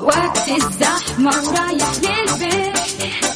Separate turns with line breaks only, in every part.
وقت الزحمة ورايح للبيت.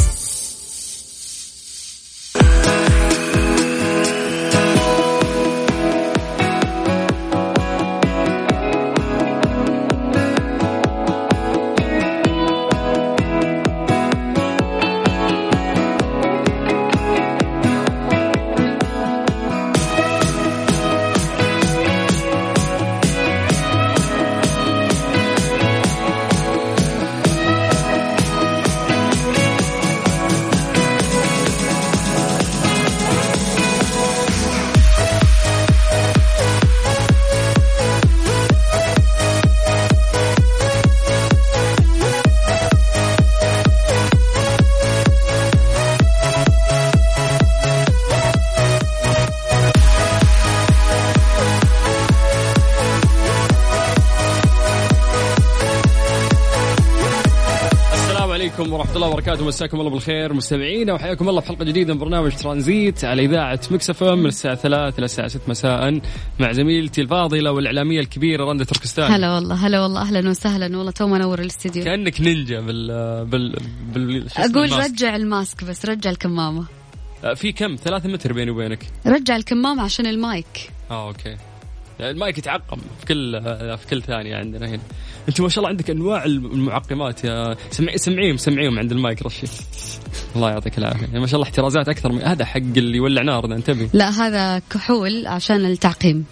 عليكم ورحمة الله وبركاته. مساكم الله بالخير. مستمعينا وحياكم الله في حلقة جديدة من برنامج ترانزيت على إذاعة Mix FM من الساعة 3 إلى الساعة 6 مساء مع زميلتي الفاضلة والإعلامية الكبيرة رندة تركستاني
هلا والله هلا والله. أهلا وسهلا. والله تو منور الاستديو.
كأنك نينجا بال بال بال أقول
ال
mask.
رجع ال mask بس رجع الكمامة.
آه، في كم؟ ثلاثة متر بيني وبينك.
رجع الكمامة عشان المايك.
آه okay. المايك يتعقم في كل في كل ثانية عندنا هنا. أنت ما شاء الله عندك أنواع المعقمات يا سمعي سمعيهم سمعيهم عند المايك رشي الله يعطيك العافية. يعني ما شاء الله احترازات أكثر من هذا حق اللي يولع نار ده انتبه.
لا هذا كحول عشان التعقيم.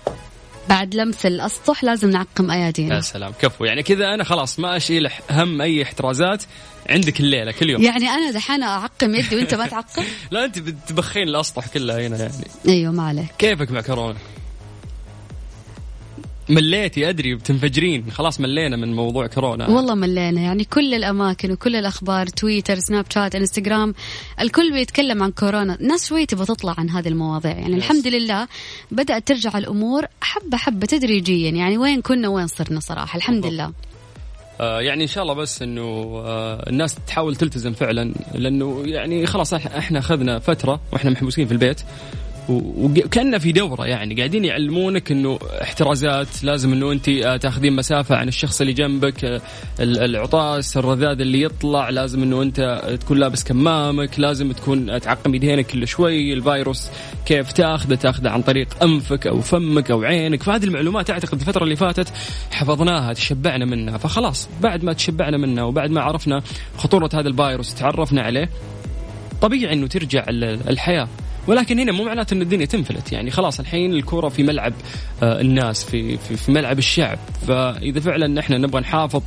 بعد لمس الأسطح لازم نعقم
يا
ايادينا
سلام. كفو. يعني كذا أنا خلاص ما أشيل هم أي احترازات عندك الليلة كل يوم.
يعني أنا دحين أعقم يدي وأنت ما تعقم؟
لا أنت بتبخين الأسطح كلها هنا يعني.
أيوه ما عليك.
كيفك مع كورونا؟ مليتي أدري بتنفجرين. خلاص ملينا من موضوع كورونا.
والله ملينا. يعني كل الأماكن وكل الأخبار تويتر سناب شات إنستغرام الكل بيتكلم عن كورونا. الناس شوي تبغى تطلع عن هذه المواضيع. يعني الحمد لله بدأت ترجع الأمور حبة حبة تدريجيا. يعني وين كنا وين صرنا صراحة. الحمد
بالضبط.
لله.
آه يعني إن شاء الله بس إنه آه الناس تحاول تلتزم فعلا. لأنه يعني خلاص إحنا أخذنا فترة وإحنا محبوسين في البيت. و- وكأننا في دورة يعني. قاعدين يعلمونك إنه احترازات لازم إنه أنت آه، تاخذين مسافة عن الشخص اللي جنبك آه، ال- العطاس الرذاذ اللي يطلع لازم إنه أنت تكون لابس كمامك لازم تكون تعقم يدينك كل شوي الفيروس كيف تاخذه؟ تاخذه عن طريق أنفك أو فمك أو عينك. فهذه المعلومات أعتقد الفترة اللي فاتت حفظناها تشبعنا منها. فخلاص بعد ما تشبعنا منها وبعد ما عرفنا خطورة هذا الفيروس تعرفنا عليه طبيعي إنه ترجع ال- الحياة. ولكن هنا مو معناته إن الدنيا تنفلت. يعني خلاص الحين الكورة في ملعب آه، الناس في, في في ملعب الشعب. فإذا فعلا نحن نبغى نحافظ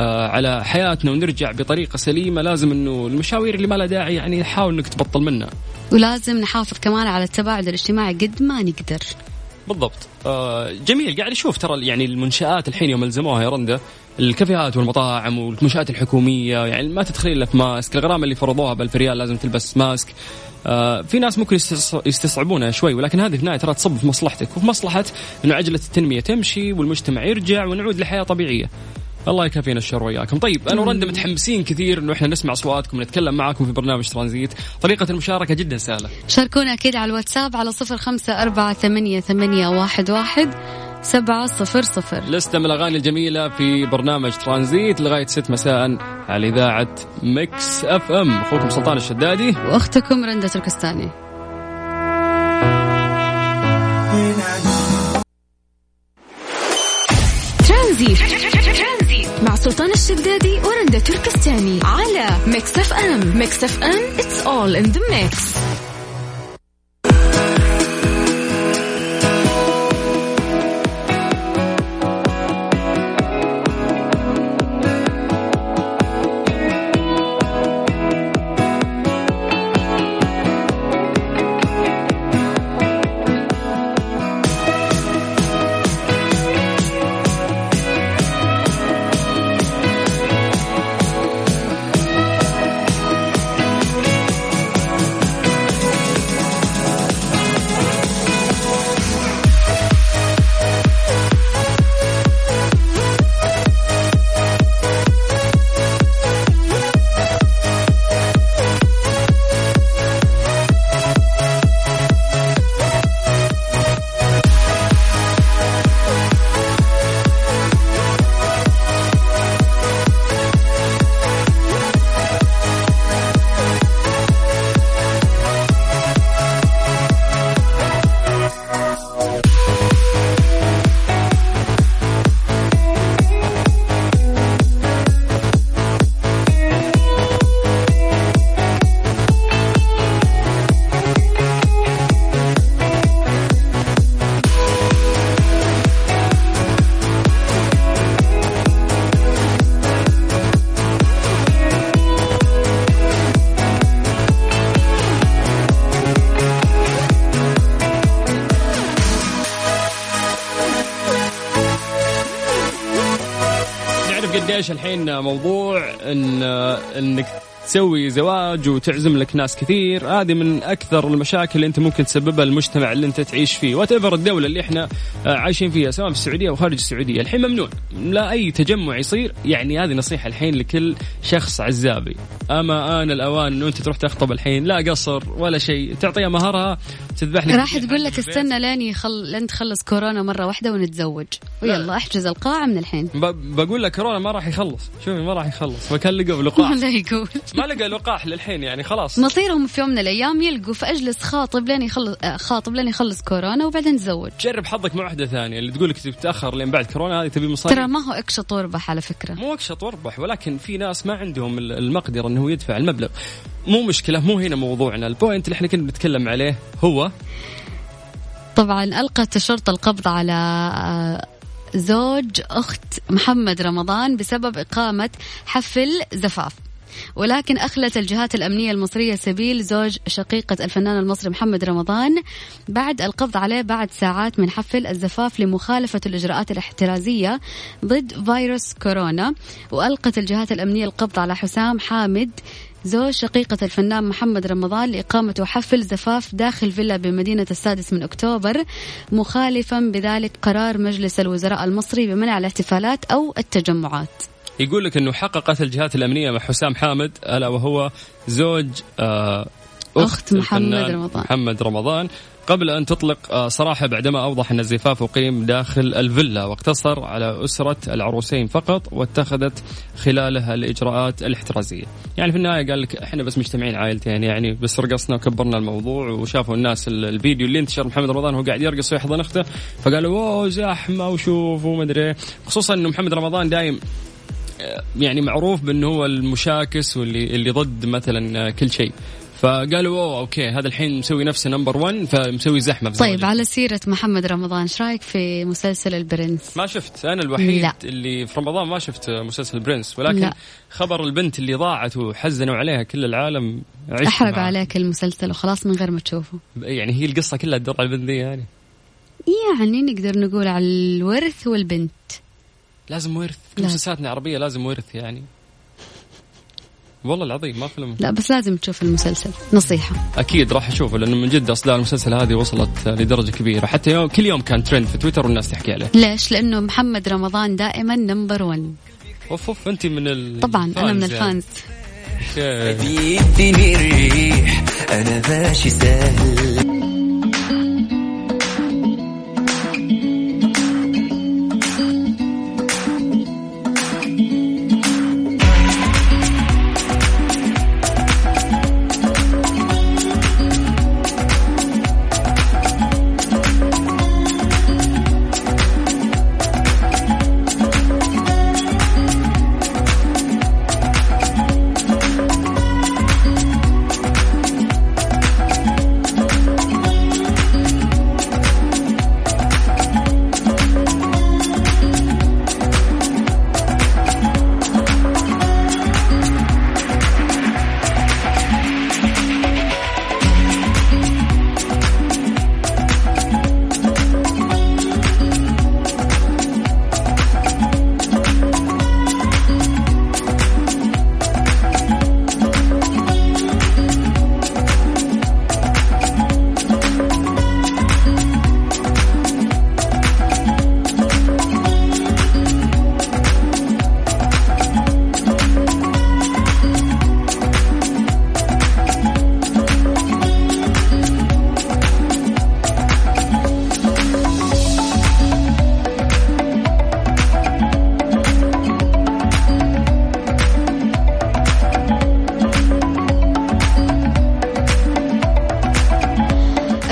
آه، على حياتنا ونرجع بطريقة سليمة لازم إنه المشاوير اللي ما لها داعي يعني نحاول إنك تبطل منها.
ولازم نحافظ كمان على التباعد الاجتماعي قد ما نقدر.
بالضبط. آه، جميل. قاعد أشوف ترى يعني المنشآت الحين يوم الزموها يا رنده الكافيهات والمطاعم والمنشآت الحكومية يعني ما تدخلين الا في ماسك. الغرامة اللي فرضوها ب 1000 ريال لازم تلبس ماسك. آه، في ناس ممكن يستص- يستصعبونها شوي ولكن هذه في النهاية ترى تصب في مصلحتك. وفي مصلحة إنه عجلة التنمية تمشي والمجتمع يرجع ونعود لحياة طبيعية. الله يكفينا الشر وياكم طيب أنا ورندا متحمسين كثير إنه إحنا نسمع أصواتكم نتكلم معاكم في برنامج ترانزيت. طريقة المشاركة جدا سهلة.
شاركونا أكيد على الواتساب على صفر خمسة أربعة ثمانية, ثمانية واحد, واحد. سبعة صفر صفر.
لستة من الأغاني الجميلة في برنامج ترانزيت لغاية 6 مساء على إذاعة Mix FM. أخوكم سلطان الشدادي.
وأختكم رندة تركستاني.
ترانزيت. مع سلطان الشدادي ورندا تركستاني على Mix FM. Mix FM it's all in the mix.
قديش الحين موضوع ان إنك تسوي زواج وتعزم لك ناس كثير. هذه من أكثر المشاكل اللي أنت ممكن تسببها المجتمع اللي أنت تعيش فيه. وات الدولة اللي إحنا آه، عايشين فيها سواء في السعودية أو خارج السعودية. الحين ممنوع لا أي تجمع يصير. يعني هذه نصيحة الحين لكل شخص عزابي. أما آن الأوان إنه أنت تروح تخطب الحين لا قصر ولا شيء. تعطيها مهرها تذبح لك
راح تقول لك استنى لين يخل... لين تخلص كورونا مرة واحدة ونتزوج. ويلا أحجز القاعة من الحين.
ب- بقول لك كورونا ما راح يخلص. شوفي ما راح يخلص. لقوا لقاح
لا يقول.
ما لقى لقاح للحين يعني خلاص.
مصيرهم في يوم من الأيام يلقوا فاجلس خاطب لين يخلص آه، خاطب لين يخلص كورونا وبعدين تزوج
جرب حظك مع واحدة ثانية اللي تقول لك تتأخر لين بعد كورونا هذه تبي مصاري.
ترى ما هو اكشط واربح على فكرة.
مو اكشط واربح ولكن في ناس ما عندهم ال- المقدرة إنه يدفع المبلغ. مو مشكلة مو هنا موضوعنا. ال point اللي إحنا كنا بنتكلم عليه هو
طبعا ألقت الشرطه القبض على آه، زوج أخت محمد رمضان بسبب إقامة حفل زفاف. ولكن أخلت الجهات الأمنية المصرية سبيل زوج شقيقة الفنان المصري محمد رمضان بعد القبض عليه بعد ساعات من حفل الزفاف لمخالفة الإجراءات الاحترازية ضد فيروس كورونا. وألقت الجهات الأمنية القبض على حسام حامد زوج شقيقة الفنان محمد رمضان لإقامة حفل زفاف داخل فيلا بمدينة السادس من أكتوبر مخالفا بذلك قرار مجلس الوزراء المصري بمنع الاحتفالات أو التجمعات.
يقول لك إنه حققت الجهات الأمنية مع حسام حامد ألا وهو زوج آه
أخت محمد
الفنان
رمضان.
محمد رمضان قبل أن تطلق آه صراحة بعدما أوضح أن الزفاف اقيم داخل الفيلا واقتصر على أسرة العروسين فقط واتخذت خلالها الإجراءات الاحترازية. يعني في النهاية قال لك إحنا بس مجتمعين عائلتين يعني بس رقصنا وكبرنا الموضوع وشافوا الناس ال- الفيديو اللي انتشر محمد رمضان وهو قاعد يرقص ويحضن أخته فقالوا أوه زحمة وشوف وما أدري إيه. خصوصا انه محمد رمضان دايم يعني معروف بأنه هو المشاكس واللي اللي ضد مثلا كل شيء فقالوا أوه okay هذا الحين مسوي نفسه number 1 فمسوي زحمة في
طيب. على سيرة محمد رمضان إيش رأيك في مسلسل البرنس؟
ما شفت أنا الوحيد
لا.
اللي في رمضان ما شفت مسلسل برنس ولكن
لا.
خبر البنت اللي ضاعت وحزنوا عليها كل العالم عشت
أحرق
معاه.
عليك المسلسل وخلاص من غير ما تشوفه
يعني هي القصة كلها تدور على البنت دي يعني
يعني نقدر نقول على الورث والبنت
لازم ورث. كل
لا.
مسلسلاتنا عربيه لازم ورث يعني. والله العظيم ما فيلم.
لا بس لازم تشوف المسلسل. نصيحة.
أكيد راح أشوفه لأنه من جد اصدار المسلسل هذه وصلت لدرجة كبيرة. حتى يوم كل يوم كان ترند في تويتر والناس تحكي عليه.
ليش؟ لأنه محمد رمضان دائما number 1
أوف أوف أنت من ال
طبعا أنا من
ال
fans
يعني.
أنا ماشي سهل.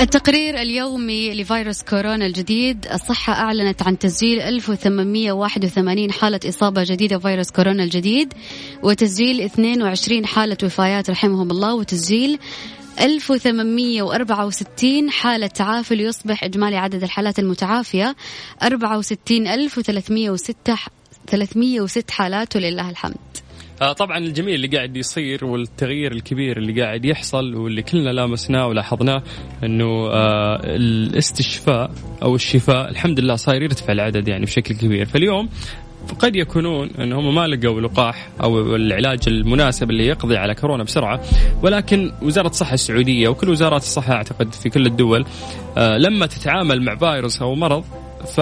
التقرير اليومي لفيروس كورونا الجديد الصحة أعلنت عن تسجيل 1881 حالة إصابة جديدة بفيروس كورونا الجديد وتسجيل 22 حالة وفايات رحمهم الله وتسجيل 1864 حالة تعافي ليصبح إجمالي عدد الحالات المتعافية 64306 306 حالات ولله الحمد.
طبعا الجميل اللي قاعد يصير والتغيير الكبير اللي قاعد يحصل واللي كلنا لامسناه ولاحظناه إنه آه الاستشفاء أو الشفاء الحمد لله صاير يرتفع العدد يعني بشكل كبير. فاليوم قد يكونون إن هم ما لقوا لقاح أو العلاج المناسب اللي يقضي على كورونا بسرعة ولكن وزارة الصحة السعودية وكل وزارات الصحة أعتقد في كل الدول آه لما تتعامل مع فيروس أو مرض ف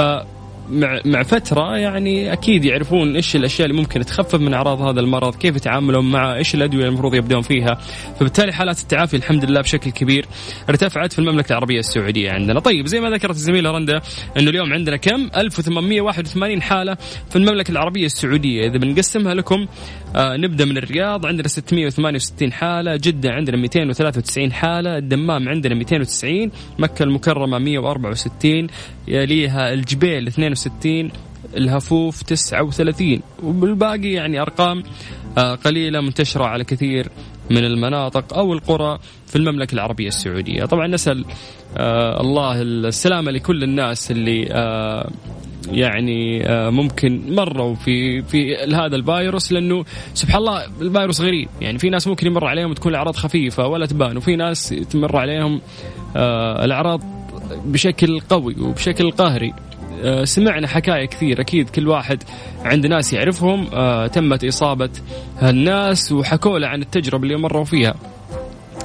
مع مع فترة يعني أكيد يعرفون إيش الأشياء اللي ممكن تخفف من أعراض هذا المرض، كيف يتعاملون معه، إيش الأدوية المفروض يبدون فيها، فبالتالي حالات التعافي الحمد لله بشكل كبير ارتفعت في المملكة العربية السعودية عندنا، طيب زي ما ذكرت الزميلة رندا إنه اليوم عندنا كم؟ 1881 حالة في المملكة العربية السعودية، إذا بنقسمها لكم آه نبدأ من الرياض عندنا 668 حالة، جدة عندنا 293 حالة، الدمام عندنا 290 مكة المكرمة 164 يليها الجبيل 62 الهفوف 39 والباقي يعني أرقام آه قليلة منتشرة على كثير من المناطق أو القرى في المملكة العربية السعودية، طبعا نسأل آه الله السلامة لكل الناس اللي آه يعني ممكن مروا في في هذا الفيروس لأنه سبحان الله الفيروس غريب. يعني في ناس ممكن يمر عليهم تكون الأعراض خفيفة ولا تبان وفي ناس تمر عليهم الأعراض بشكل قوي وبشكل قهري. سمعنا حكاية كثير. أكيد كل واحد عند ناس يعرفهم. آه تمت إصابة هالناس وحكوا له عن التجربة اللي مروا فيها.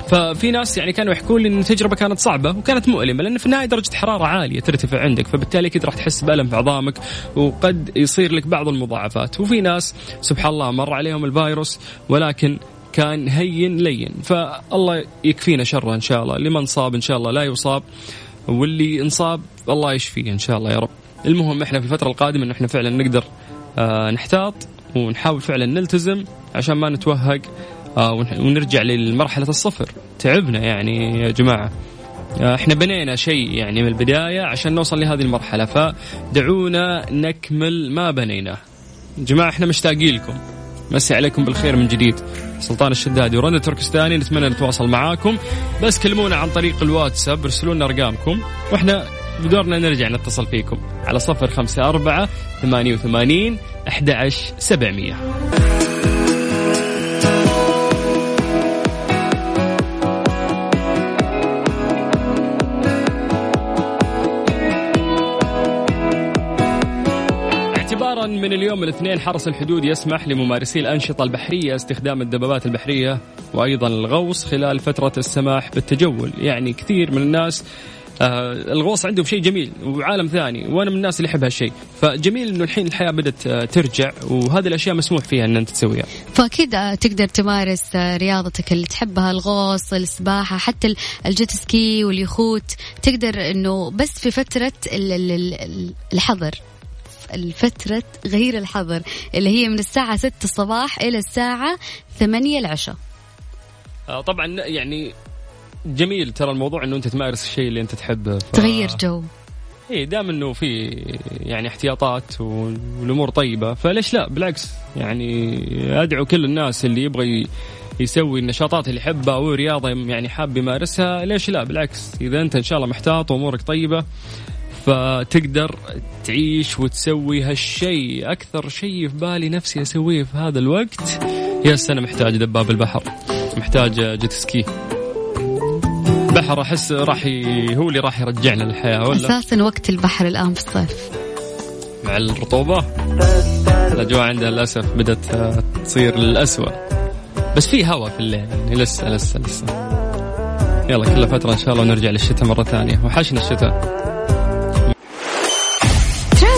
ففي ناس يعني كانوا يحكون لي إن التجربة كانت صعبة وكانت مؤلمة لأن في النهاية درجة حرارة عالية ترتفع عندك فبالتالي أكيد راح تحس بألم في عظامك وقد يصير لك بعض المضاعفات. وفي ناس سبحان الله مر عليهم الفيروس ولكن كان هين لين. فالله يكفينا شره إن شاء الله. اللي ما انصاب إن شاء الله لا يصاب. واللي انصاب الله يشفيه إن شاء الله يا رب. المهم إحنا في الفترة القادمة إن إحنا فعلا نقدر آه نحتاط ونحاول فعلا نلتزم عشان ما نتوهق آه ونرجع لمرحله الصفر. تعبنا يعني يا جماعة. آه إحنا بنينا شيء يعني من البداية عشان نوصل لهذه المرحلة فدعونا نكمل ما بنيناه. جماعة إحنا مشتاقين لكم. مسي عليكم بالخير من جديد. سلطان الشدادي ورندا تركستاني نتمنى نتواصل معاكم. بس كلمونا عن طريق الواتساب ارسلوا لنا أرقامكم وإحنا بدورنا نرجع نتصل فيكم على صفر خمسة أربعة ثمانية وثمانين أحد عشر سبعمية. من اليوم الاثنين حرس الحدود يسمح لممارسي الأنشطة البحرية استخدام الدبابات البحرية وأيضا الغوص خلال فترة السماح بالتجول. يعني كثير من الناس آه الغوص عندهم شيء جميل وعالم ثاني وأنا من الناس اللي يحب هالشيء. فجميل إنه الحين الحياة بدأت آه ترجع وهذه الأشياء مسموح فيها إن أنت تسويها.
فأكيد تقدر تمارس رياضتك اللي تحبها الغوص السباحة حتى الجيت سكي واليخوت. تقدر إنه بس في فترة الحظر. الفترة غير الحظر اللي هي من الساعة 6 الصباح إلى الساعة 8 العشاء.
آه طبعا يعني جميل ترى الموضوع إنه أنت تمارس الشيء اللي أنت تحبه ف...
تغير جو.
اي دام إنه في يعني احتياطات والأمور طيبة فليش لا؟ بالعكس يعني أدعو كل الناس اللي يبغى يسوي النشاطات اللي يحبها أو رياضه يعني حاب يمارسها ليش لا؟ بالعكس إذا أنت إن شاء الله محتاط وأمورك طيبة فتقدر تعيش وتسوي هالشيء. أكثر شيء في بالي نفسي أسويه في هذا الوقت يس أنا محتاج دباب البحر. محتاج جيت سكي. البحر أحس راح ي... هو اللي راح يرجعنا للحياة ولا؟
أساسا وقت البحر الآن في الصيف.
مع الرطوبة؟ الأجواء عندنا للأسف بدأت تصير للاسوء بس في هواء في الليل يعني لسه لسه لسه. يلا كل فترة إن شاء الله نرجع للشتاء مرة ثانية. وحشنا الشتاء.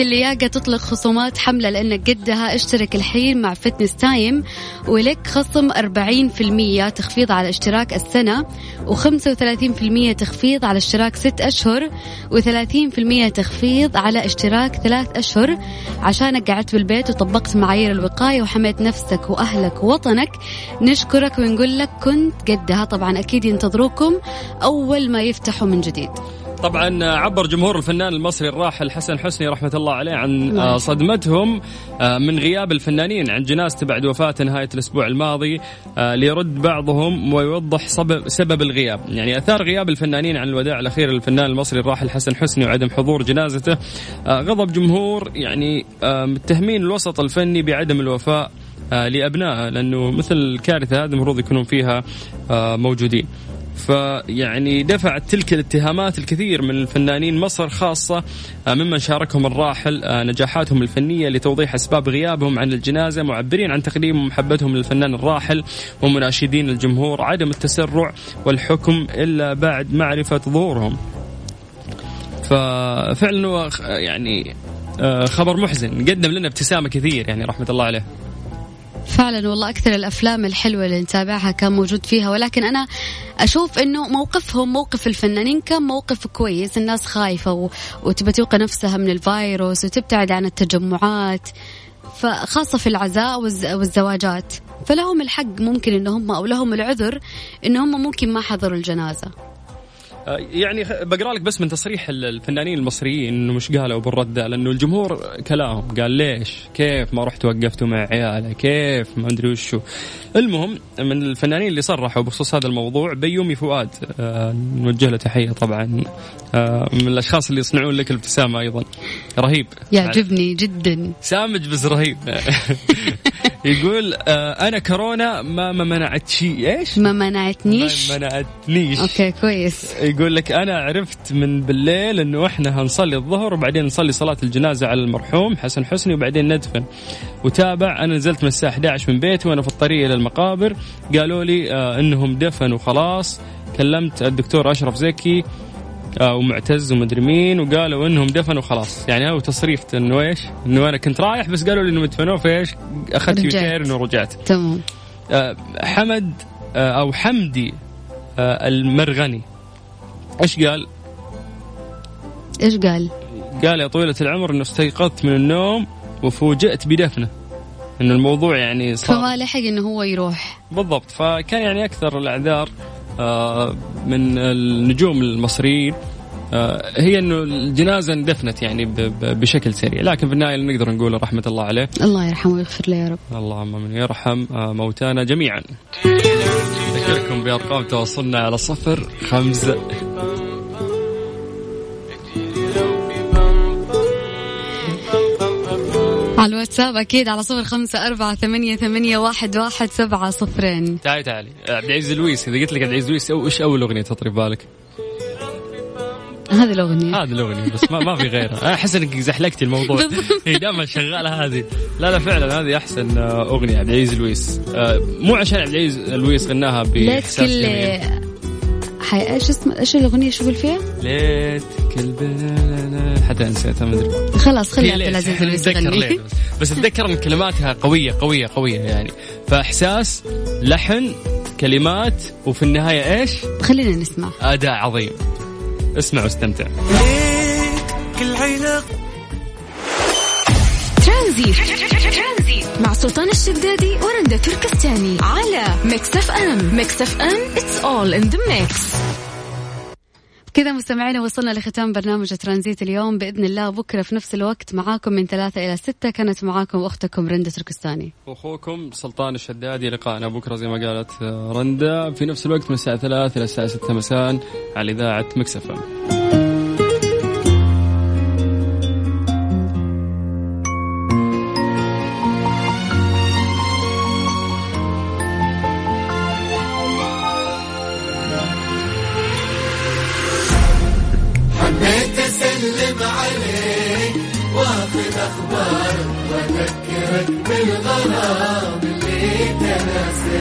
اللياقة تطلق خصومات حملة لأنك قدها اشترك الحين مع Fitness Time ولك خصم 40% تخفيض على اشتراك السنة و35% تخفيض على اشتراك 6 أشهر و30% تخفيض على اشتراك 3 أشهر. عشانك قعدت بالبيت وطبقت معايير الوقاية وحميت نفسك وأهلك ووطنك نشكرك ونقول لك كنت قدها طبعا أكيد ينتظروكم أول ما يفتحوا من جديد.
طبعا عبر جمهور الفنان المصري الراحل حسن حسني رحمة الله عليه عن
الله
آه، صدمتهم آه، من غياب الفنانين عن جنازته بعد وفاته نهاية الأسبوع الماضي آه، ليرد بعضهم ويوضح سبب, الغياب. يعني أثار غياب الفنانين عن الوداع الأخير للفنان المصري الراحل حسن حسني وعدم حضور جنازته غضب جمهور يعني متهمين الوسط الفني بعدم الوفاء لأبنائه لأنه مثل الكارثة هذه المفروض يكونون فيها موجودين. فيعني دفعت تلك الاتهامات الكثير من الفنانين مصر خاصة آه، ممن شاركهم الراحل آه، نجاحاتهم الفنية لتوضيح أسباب غيابهم عن الجنازة معبرين عن تقديم محبتهم للفنان الراحل ومناشدين الجمهور عدم التسرع والحكم إلا بعد معرفة ظهورهم. ففعلا يعني آه، خبر محزن قدم لنا ابتسامة كثير يعني رحمة الله عليه.
فعلا والله أكثر الأفلام الحلوة اللي نتابعها كان موجود فيها ولكن أنا أشوف أنه موقفهم موقف الفنانين كان موقف كويس الناس خايفة و... وتبى توقي نفسها من الفيروس وتبتعد عن التجمعات فخاصة في العزاء والز... والزواجات. فلهم الحق ممكن ان هم أو لهم العذر ان هم ممكن ما حضروا الجنازة.
يعني خ- بقرأ لك بس من تصريح ال- الفنانين المصريين إنه مش قالوا بالرد ده لأنه الجمهور كلاهم قال ليش؟ كيف ما رحت وقفتوا مع عيالة؟ كيف؟ ما أدري وشو. المهم من الفنانين اللي صرحوا بخصوص هذا الموضوع بيومي فؤاد آه، نوجه له تحية طبعا آه، من الأشخاص اللي يصنعون لك الابتسامة أيضا. رهيب.
يعجبني جدا.
سامج بس رهيب. يقول آه، أنا كورونا ما ما منعت شيء إيش؟
ما
ما
منعتنيش.
منعتنيش
أوكي كويس.
يقول لك أنا عرفت من بالليل إنه إحنا هنصلي الظهر وبعدين نصلي صلاة الجنازة على المرحوم حسن حسني وبعدين ندفن. وتابع أنا نزلت من الساعة 11 من بيتي وأنا في الطريق إلى المقابر. قالوا لي آه إنهم دفنوا خلاص. كلمت الدكتور أشرف زكي ومعتز ومدري مين وقالوا إنهم دفنوا خلاص يعني هو تصريفت إنه إيش؟ إنه أنا كنت رايح بس قالوا لي إنهم دفنوه فإيش؟
أخذت.
يوتيرن ورجعت
تمام
آه، حمد آه، أو حمدي آه، المرغني إيش قال؟
إيش قال؟
قال يا طويلة العمر إنه استيقظت من النوم وفوجئت بدفنه إنه الموضوع يعني صار
فما لحق إنه هو يروح
بالضبط فكان يعني أكثر الأعذار آه، من النجوم المصريين آه، هي إنه الجنازة اندفنت يعني بشكل سريع لكن في النهاية نقدر نقوله رحمة الله عليه.
الله يرحمه ويغفر له يا رب.
اللهم من يرحم آه، موتانا جميعا. أذكركم بأرقام تواصلنا على صفر خمسة
على الواتساب أكيد على صفر خمسة أربعة ثمانية, ثمانية واحد, واحد سبعة صفرين.
تعالي تعالي عبد العزيز لويس إذا قلت لك عبد العزيز لويس أو- إيش أول أغنية تطري بالك؟
هذه الأغنية.
هذه الأغنية بس ما, ما في غيرها. أنا أحس إنك زحلقتي الموضوع. هي دائما شغالة هذه. لا لا فعلا هذه أحسن آه، أغنية. عبد العزيز لويس آه، مو عشان عبد العزيز لويس غناها
كل
جميل.
حي... إيش اسم إيش الأغنية؟ شو يقول فيها؟
ليت كل بلا- حتى نسيتها ما أدري.
خلاص خلي عبد
ليت.
العزيز
اتذكر
يغني
بس. اتذكر إن كلماتها قوية قوية قوية يعني. فإحساس لحن كلمات وفي النهاية إيش؟
خلينا نسمع.
أداء عظيم. اسمع واستمتع.
كل عينك
ترانزيت. مع سلطان الشدادي ورندا تركستاني على Mix FM Mix FM it's all in the mix
كذا مستمعينا وصلنا لختام برنامج ترانزيت اليوم. بإذن الله بكرة في نفس الوقت معاكم من ثلاثة إلى ستة. كانت معاكم أختكم رندة تركستاني.
أخوكم سلطان الشدادي لقاءنا بكرة زي ما قالت رندا. في نفس الوقت من الساعة 3 إلى الساعة 6 مساء على إذاعة مكسفه
واخذ أخبارك واذكرك بالغرام اللي كان